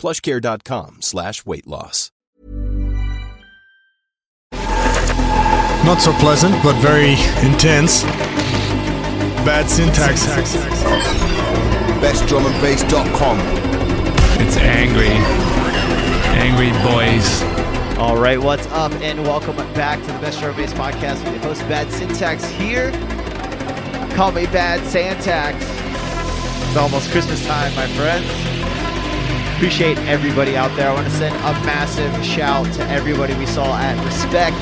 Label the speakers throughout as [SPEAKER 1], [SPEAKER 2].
[SPEAKER 1] plushcare.com slash weight loss.
[SPEAKER 2] Not so pleasant, but very intense. Bad syntax.
[SPEAKER 3] BestDrumAndBass.com.
[SPEAKER 4] It's angry. Angry boys.
[SPEAKER 5] All right, what's up, and welcome back to the Best Drum and Bass Podcast with your host Bad Syntax here. Call me Bad Santax. It's almost Christmas time, my friends. Appreciate everybody out there. I want to send a massive shout to everybody we saw at Respect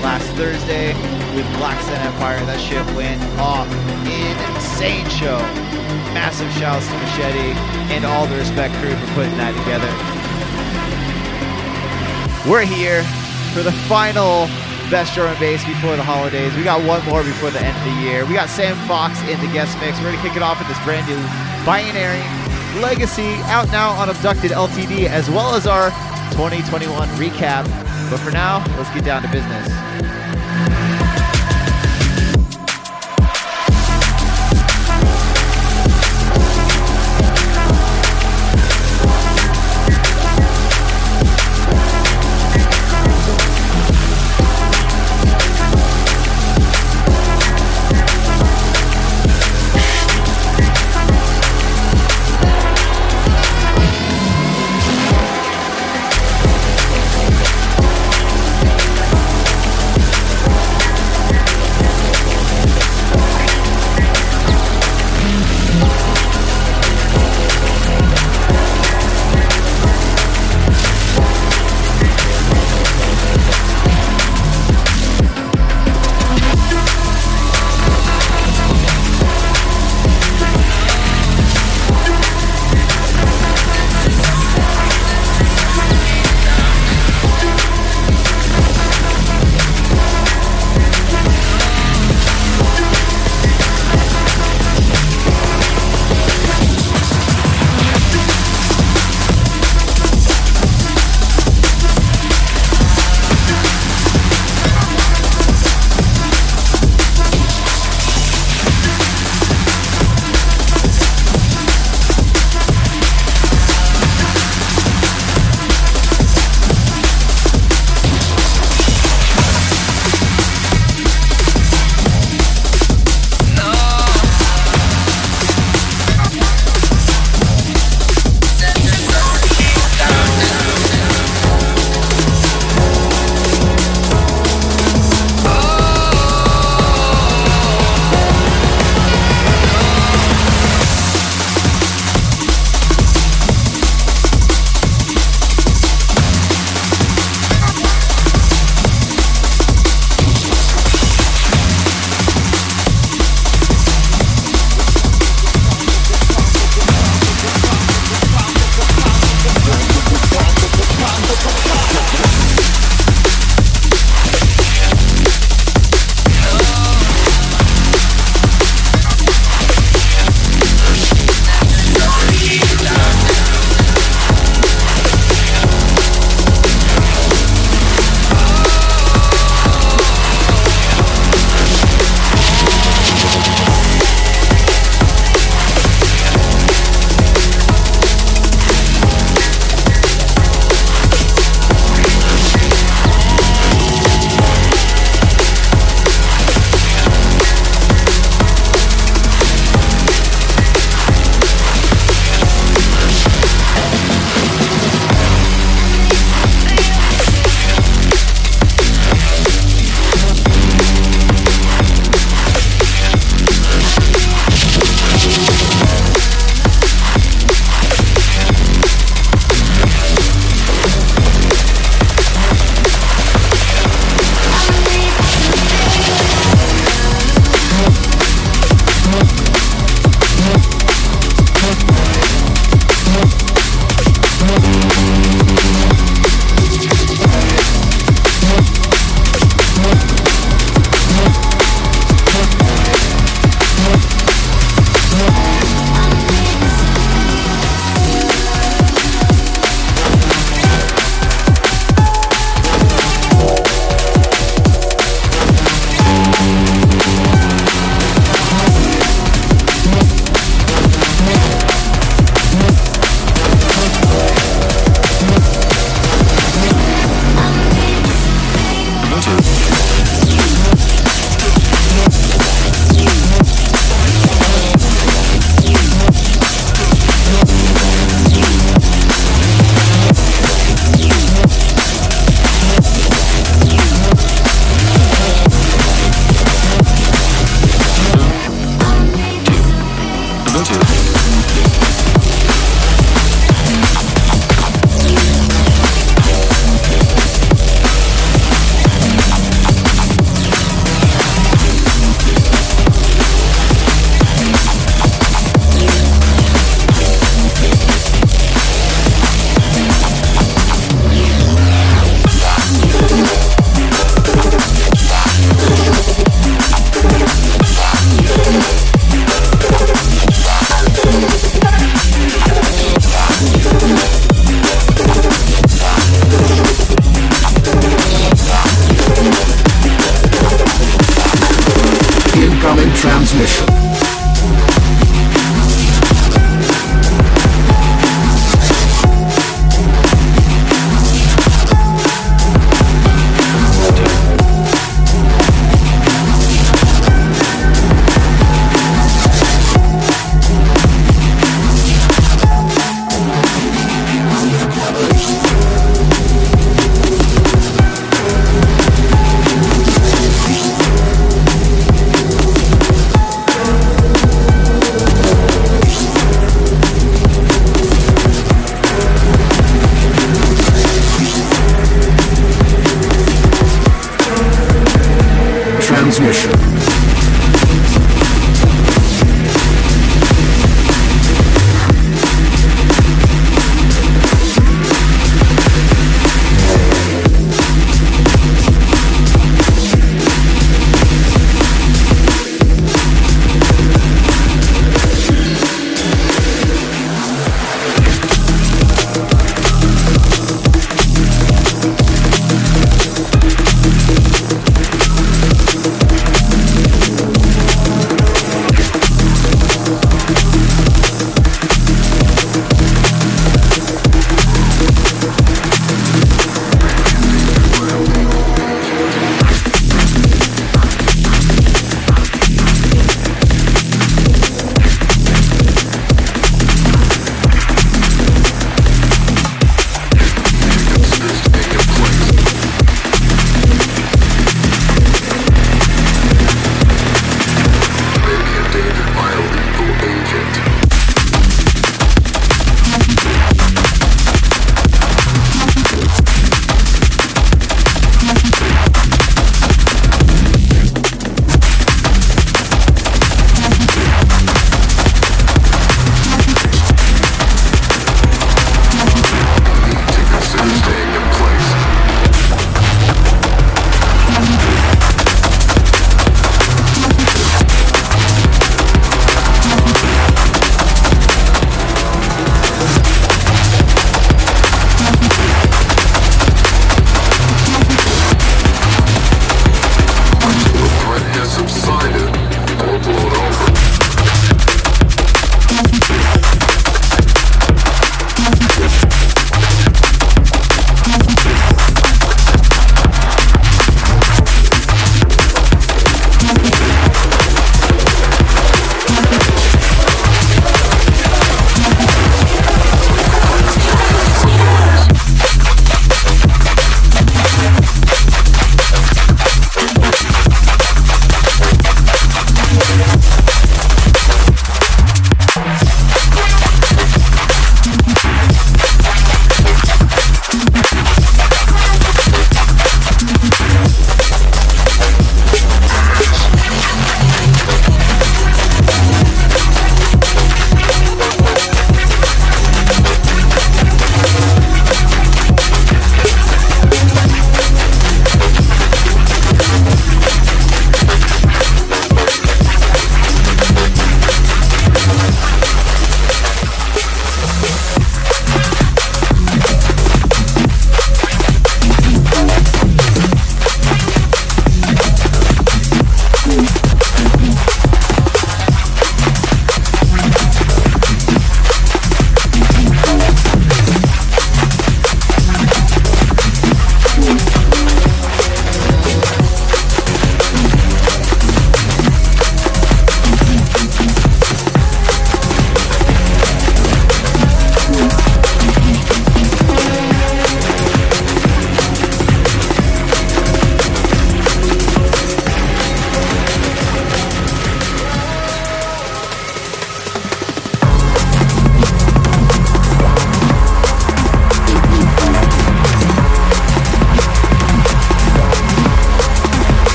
[SPEAKER 5] last Thursday with Black Sun Empire. That shit went off. Insane show. Massive shouts to Machete and all the Respect crew for putting that together. We're here for the final Best Drum and Bass before the holidays. We got one more before the end of the year. We got Sam Fox in the guest mix. We're going to kick it off with this brand new Binary Legacy out now on Abducted LTD, as well as our 2021 recap. But for now, let's get down to business.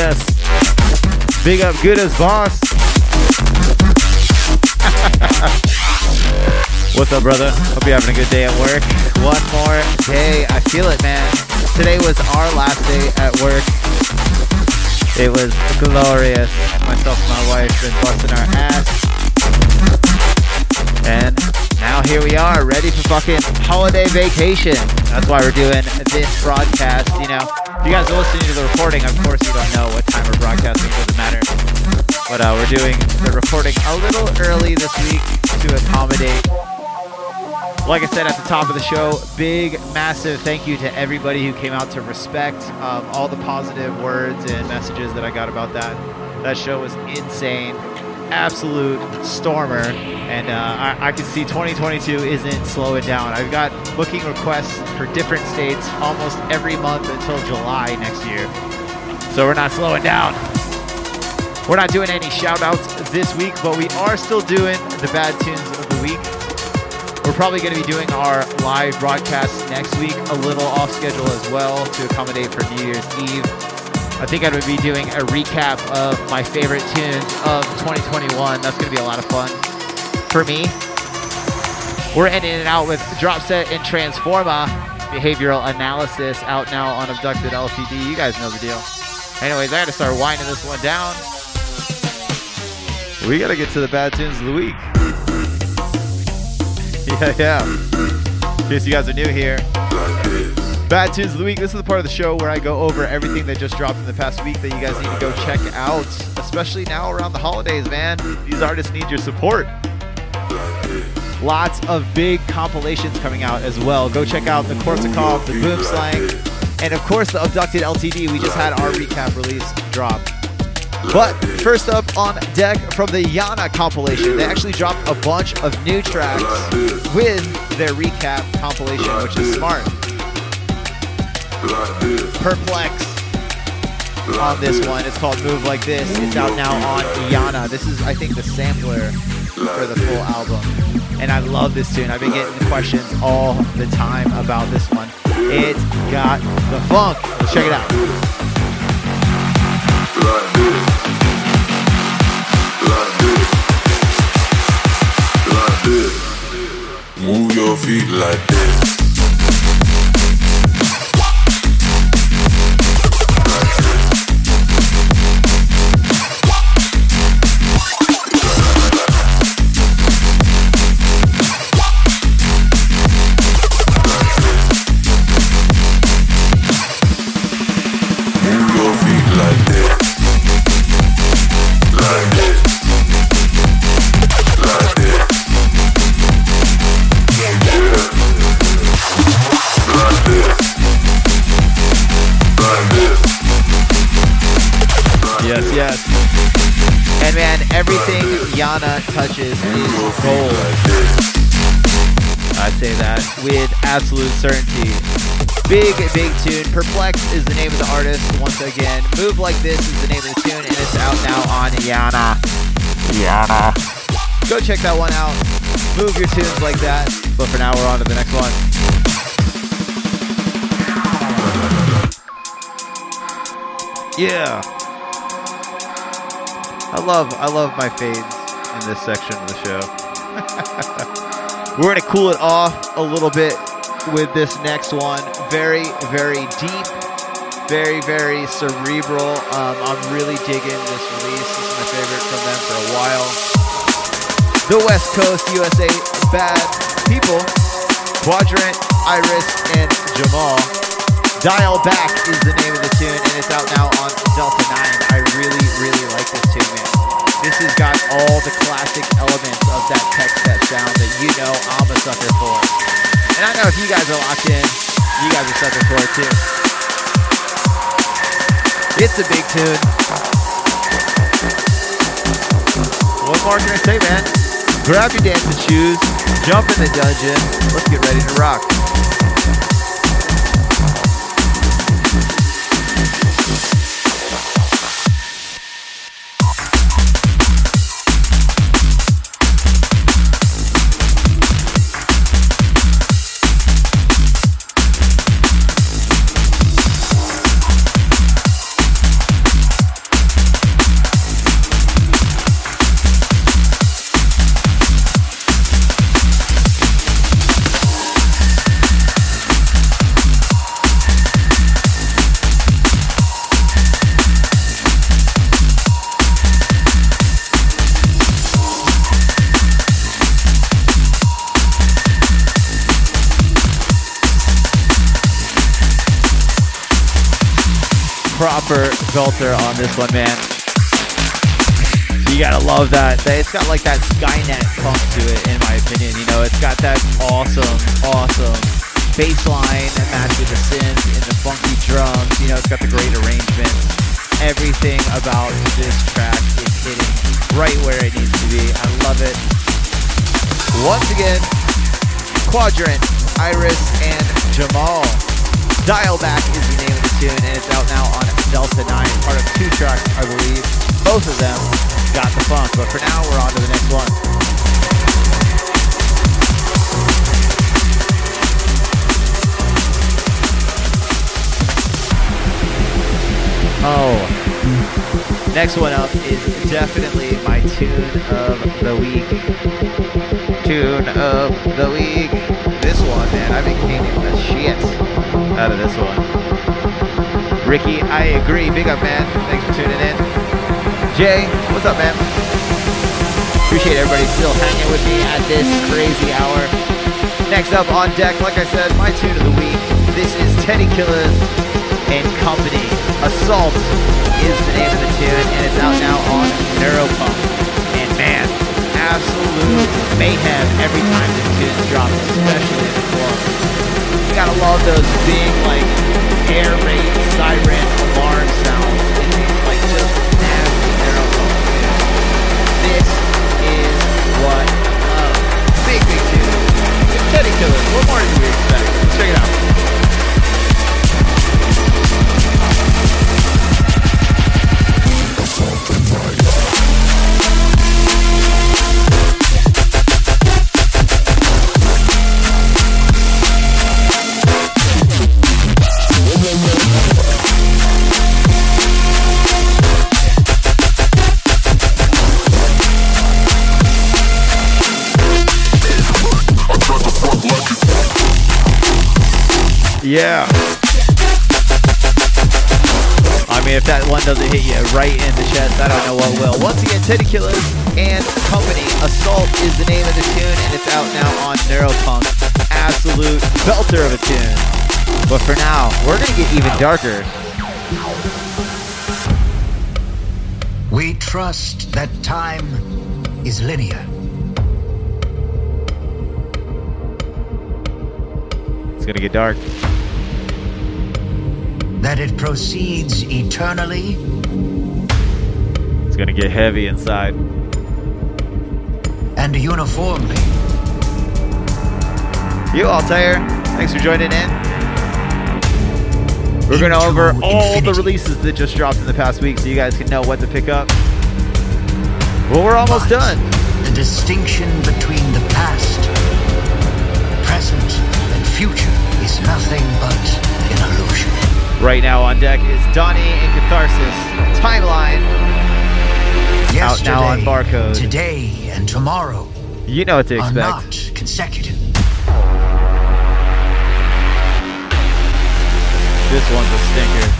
[SPEAKER 5] Yes. Big up good as boss. What's up, brother? Hope you're having a good day at work. One more day. I feel it, man. Today was our last day at work. It was glorious. Myself and my wife been busting our ass. And now here we are, ready for fucking holiday vacation. That's why we're doing this broadcast. You know, if you guys are listening to the recording, of course you don't know what time we're broadcasting. Doesn't matter. But uh, we're doing the recording a little early this week to accommodate. Like I said at the top of the show, big, massive thank you to everybody who came out to respect um, all the positive words and messages that I got about that. That show was insane absolute stormer, and uh, I, I, can see 2022 isn't slowing down. I've got booking requests for different states almost every month until July next year. So we're not slowing down. We're not doing any shout outs this week, but we are still doing the bad tunes of the week. We're probably going to be doing our live broadcast next week, a little off schedule as well to accommodate for New Year's Eve. I think I would be doing a recap of my favorite tunes of 2021. That's going to be a lot of fun for me. We're ending it out with Drop Set and Transforma behavioral analysis out now on Abducted LTD. You guys know the deal. Anyways, I got to start winding this one down. We got to get to the bad tunes of the week. Yeah, yeah. In case you guys are new here. Bad Tunes of the Week. This is the part of the show where I go over everything that just dropped in the past week that you guys need to go check out, especially now around the holidays, man. These artists need your support. Lots of big compilations coming out as well. Go check out the Korsakov, the Boomslang, and of course the Abducted LTD. We just had our recap release drop. But first up on deck from the Yana compilation, they actually dropped a bunch of new tracks with their recap compilation, which is smart. Perplex on this one. It's called Move Like This. It's out now on Iana. This is, I think, the sampler for the full album. And I love this tune. I've been getting questions all the time about this one. It's got the funk. Let's check it out.
[SPEAKER 3] Move your feet like this.
[SPEAKER 5] Yana touches is gold. I say that with absolute certainty. Big, big tune. Perplex is the name of the artist. Once again, Move Like This is the name of the tune, and it's out now on Yana. Yana. Go check that one out. Move your tunes like that. But for now, we're on to the next one. Yeah. I love I love my fades in this section of the show. We're going to cool it off a little bit with this next one. Very, very deep, very, very cerebral. Um, I'm really digging this release. This is my favorite from them for a while. The West Coast USA Bad People, Quadrant, Iris, and Jamal. Dial Back is the name of the tune, and it's out now on Delta 9. I really, really like this tune, man. This has got all the classic elements of that tech set sound that you know I'm a sucker for. And I know if you guys are locked in, you guys are sucker for it too. It's a big tune. What more can I say, man? Grab your dancing shoes, jump in the dungeon, let's get ready to rock. Belter on this one, man. You gotta love that. That- It's got like that Skynet funk to it, in my opinion. You know, it's got that awesome, awesome bass line matched with the synth and the funky drums. You know, it's got the great arrangements. Everything about this track is hitting right where it needs to be. I love it. Once again, Quadrant, Iris, and Jamal. Dial Back is the name of the tune, and it's out now on Delta 9, part of two tracks, I believe. Both of them got the funk, but for now, we're on to the next one. Oh. Next one up is definitely my tune of the week. Tune of the week. This one, man, I've been kicking the shit out of this one. Ricky, I agree. Big up, man. Thanks for tuning in. Jay, what's up, man? Appreciate everybody still hanging with me at this crazy hour. Next up on deck, like I said, my tune of the week. This is Teddy Killerz and Company. Assault is the name of the tune, and it's out now on Neuropunk. And man, absolute mayhem every time this tune drops, especially in the club. Gotta love those big, like, air raid siren alarm sounds in these, like, just nasty Neuropunk. This is what I. Big, big tune. It's Teddy Killerz. What more do we expect? Check it out. Yeah. I mean, if that one doesn't hit you right in the chest, I don't know what will. Once again, Teddy Killerz and Company. Assault is the name of the tune, and it's out now on Neuropunk. Absolute belter of a tune. But for now, we're going to get even darker.
[SPEAKER 6] We trust that time is linear.
[SPEAKER 5] It's going to get dark.
[SPEAKER 6] That it proceeds eternally.
[SPEAKER 5] It's going to get heavy inside.
[SPEAKER 6] And uniformly.
[SPEAKER 5] You, Altair, thanks for joining in. We're going to
[SPEAKER 6] Into
[SPEAKER 5] over all the releases that just dropped in the past week so you guys can know what to pick up. Well, we're almost
[SPEAKER 6] But
[SPEAKER 5] done.
[SPEAKER 6] The distinction between the past, present, and future is nothing but an illusion.
[SPEAKER 5] Right now on deck is Donny and Catharsis Timeline. Out now on Barcode.
[SPEAKER 6] Today and tomorrow
[SPEAKER 5] You know what to
[SPEAKER 6] are
[SPEAKER 5] expect.
[SPEAKER 6] not consecutive.
[SPEAKER 5] This one's a stinker.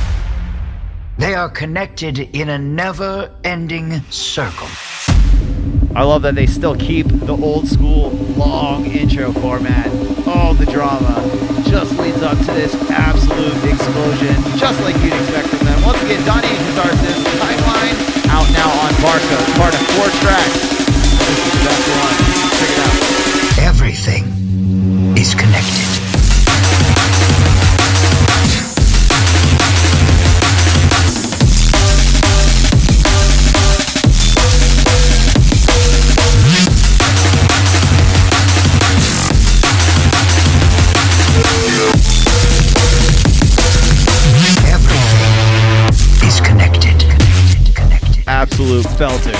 [SPEAKER 6] They are connected in a never-ending circle.
[SPEAKER 5] I love that they still keep the old school long intro format. All the drama just leads up to this absolute explosion, just like you'd expect from them. Once again, Donny and Catharsis Timeline out now on Barcode, part of four tracks. Absolute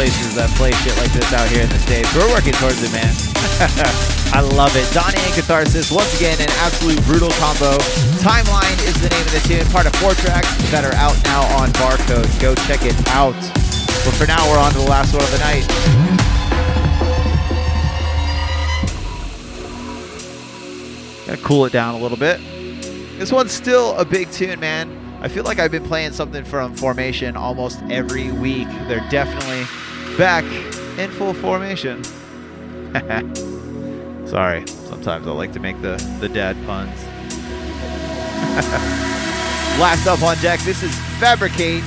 [SPEAKER 5] places that play shit like this out here in the States. We're working towards it, man. I love it. Donny and Catharsis, once again, an absolute brutal combo. Timeline is the name of the tune, part of four tracks that are out now on Barcode. Go check it out. But for now, we're on to the last one of the night. Gotta cool it down a little bit. This one's still a big tune, man. I feel like I've been playing something from Formation almost every week. They're definitely back in full formation. Sorry, sometimes I like to make the, the dad puns. Last up on deck, this is Fabricate.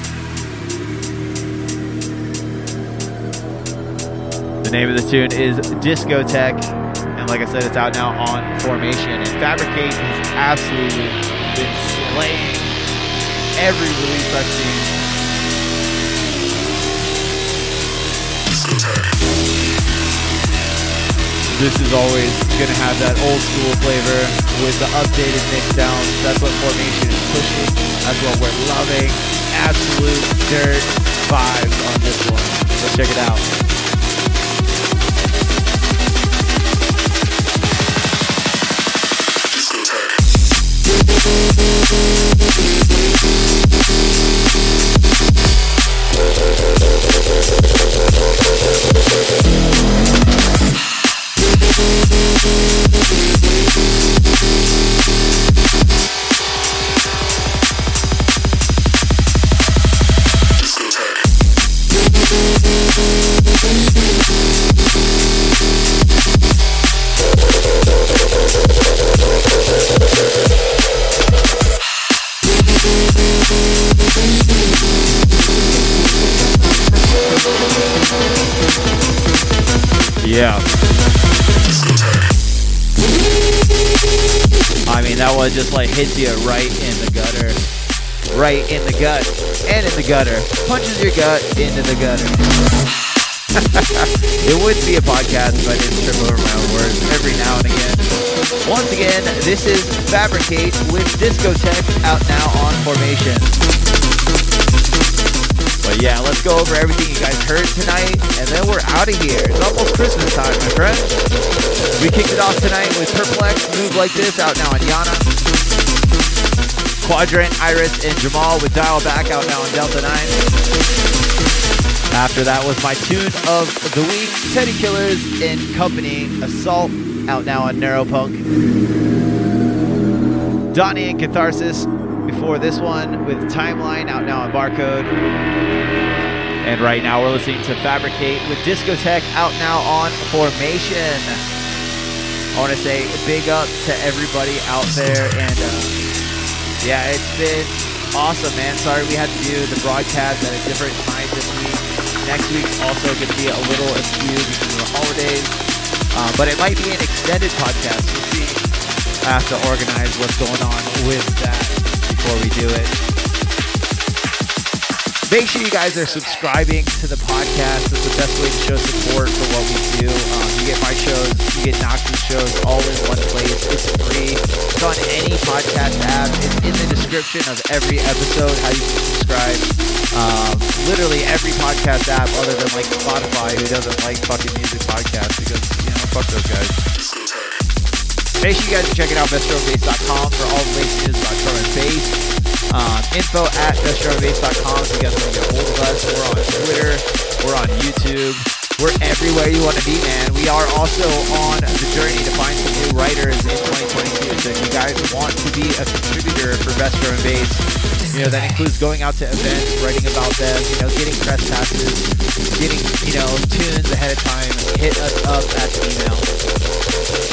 [SPEAKER 5] The name of the tune is Discotheque. And like I said, it's out now on Formation. And Fabricate has absolutely been slaying every release I've seen. This is always going to have that old school flavor with the updated mix down. That's what Formation is pushing. That's what we're loving. Absolute dirt vibes on this one. So check it out. Just like hits you right in the gutter. Right in the gut. And in the gutter. Punches your gut into the gutter. it wouldn't be a podcast if I didn't trip over my own words every now and again. Once again, this is Fabricate with Discotheque out now on Formation. But yeah, let's go over everything you guys heard tonight, and then we're out of here. It's almost Christmas time, my friend. We kicked it off tonight with Perplex, Move Like This, out now on Yana. Quadrant, Iris, and Jamal with Dial Back, out now on Delta 9. After that was my tune of the week, Teddy Killerz and Company, Assault, out now on Neuropunk. Donny and Catharsis before this one with Timeline out now on Barcode. And right now we're listening to Fabricate with Discotheque out now on Formation. I want to say big up to everybody out there. And uh, yeah, it's been awesome, man. Sorry we had to do the broadcast at a different time this week. Next week's also going to be a little askew because of the holidays. Uh, but it might be an extended podcast. We'll see. I have to organize what's going on with that before we do it. Make sure you guys are subscribing to the podcast. It's the best way to show support for what we do. Um, you get my shows, you get Nox's shows all in one place. It's free. It's on any podcast app. It's in the description of every episode how you can subscribe. Um, literally every podcast app other than like Spotify, who doesn't like fucking music podcasts because, you know, fuck those guys. Make sure you guys are checking out bestdrumbass.com for all the latest news about drum and bass. Um, info at bestdrumbass.com if you guys want to get a hold of us. We're on Twitter. We're on YouTube. We're everywhere you want to be, man. We are also on the journey to find some new writers in 2022. So if you guys want to be a contributor for Best Drum and Bass, you know, that includes going out to events, writing about them, you know, getting press passes, getting, you know, tunes ahead of time, hit us up at the email.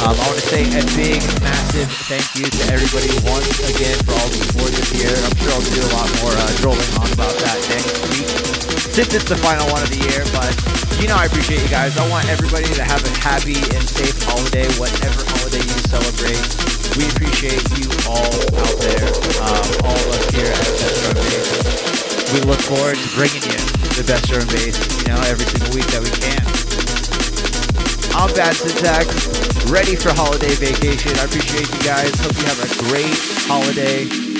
[SPEAKER 5] Um, I want to say a big, massive thank you to everybody once again for all the support this year. I'm sure I'll do a lot more uh, drolling on about that next week since it's the final one of the year. But you know I appreciate you guys. I want everybody to have a happy and safe holiday, whatever holiday you celebrate. We appreciate you all out there, um, all of us here at Best Drum Bass. We look forward to bringing you the best drum bass, you know, every single week that we can. I'm Bad Syntax, ready for holiday vacation. I appreciate you guys. Hope you have a great holiday.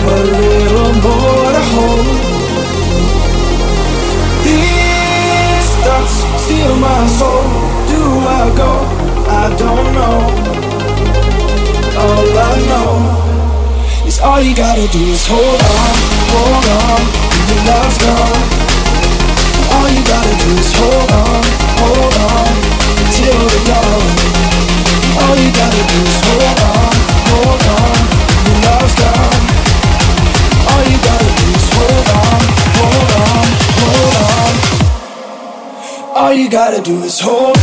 [SPEAKER 5] have a little more to hold. These thoughts steal
[SPEAKER 7] my soul. Do I go? I don't know. All I know is all you gotta do is hold on, hold on, and your love's gone. All you gotta do is hold on, hold on, until the dawn. All you gotta do is hold on, hold on, your love's gone. All you gotta do is hold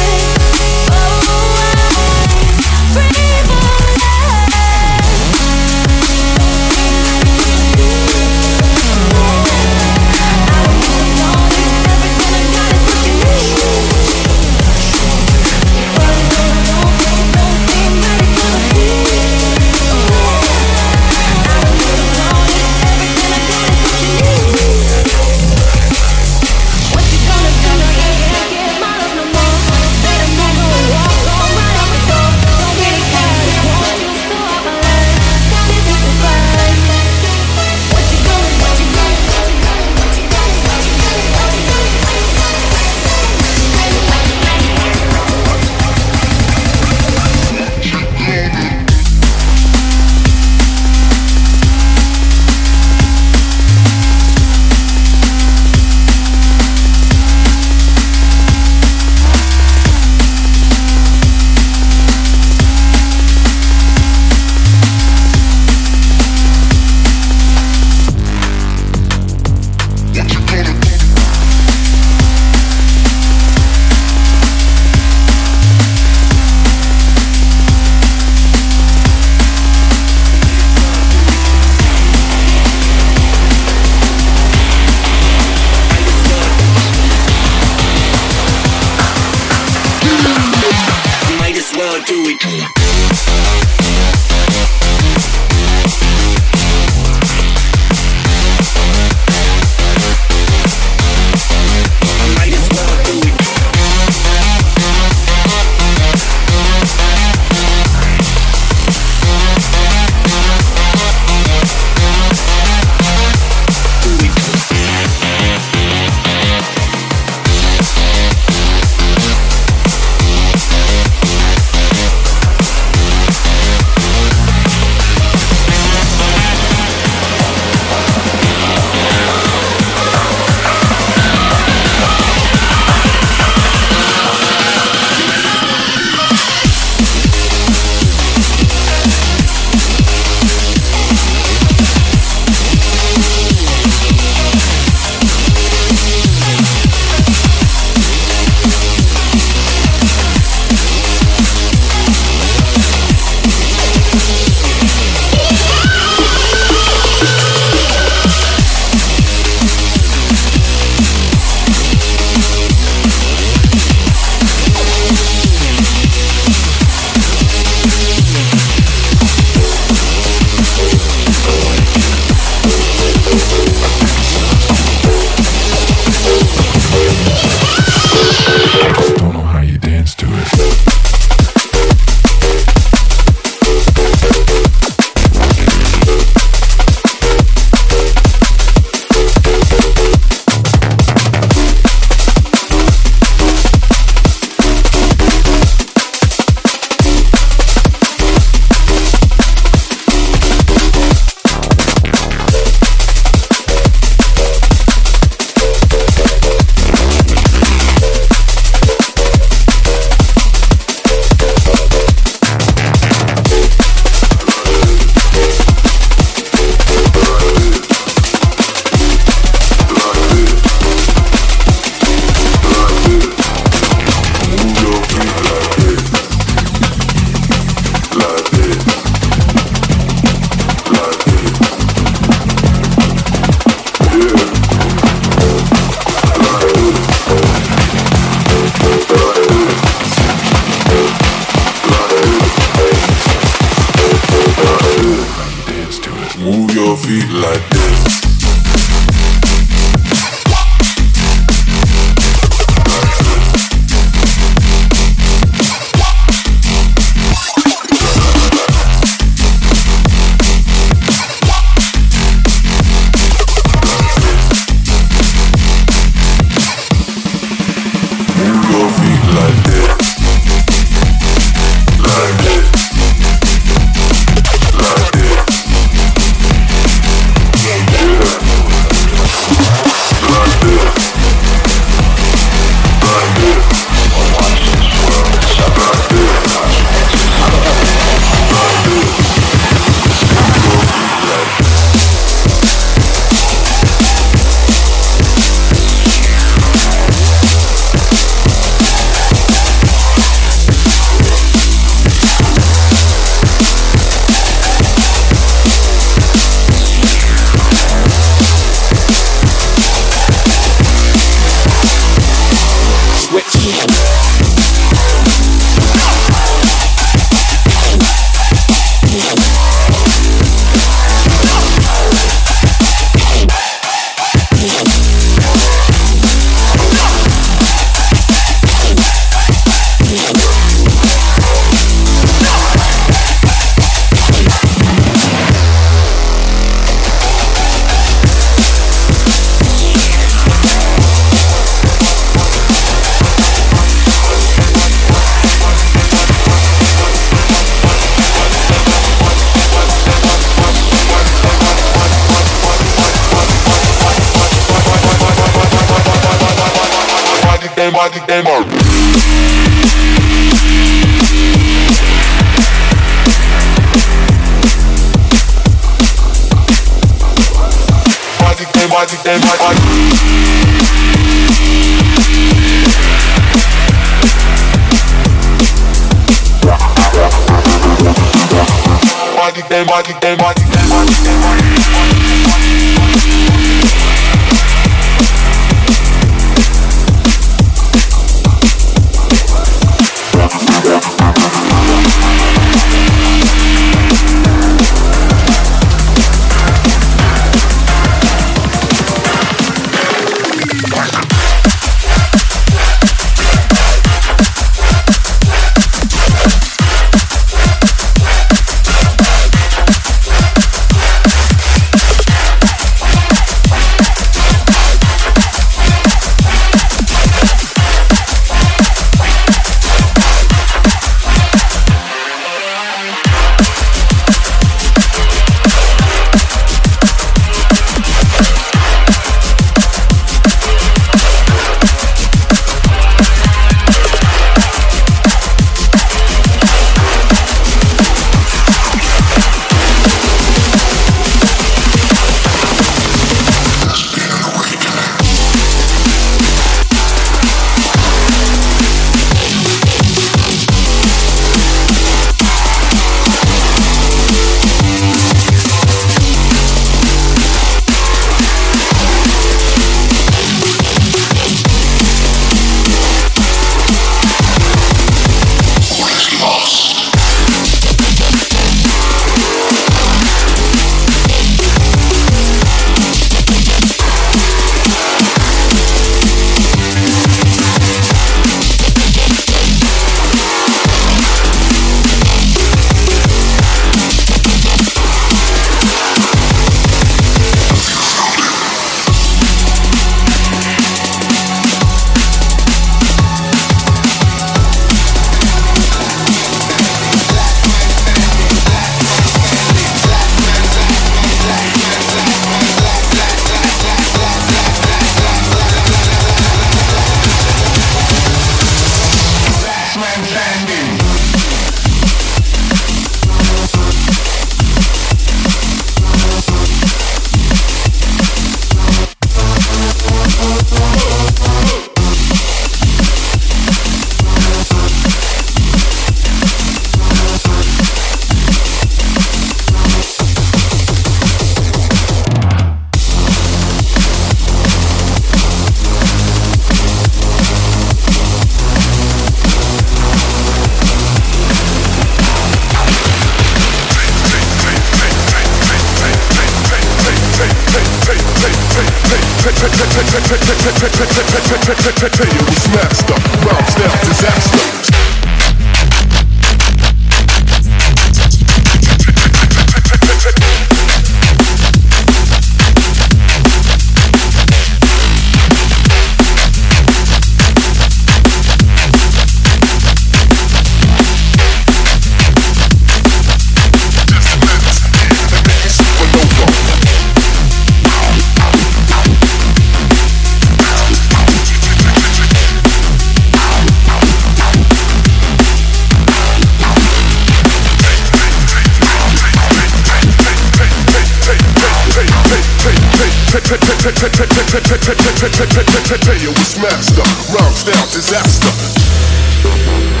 [SPEAKER 8] It was smashed up, Ralph's now disaster.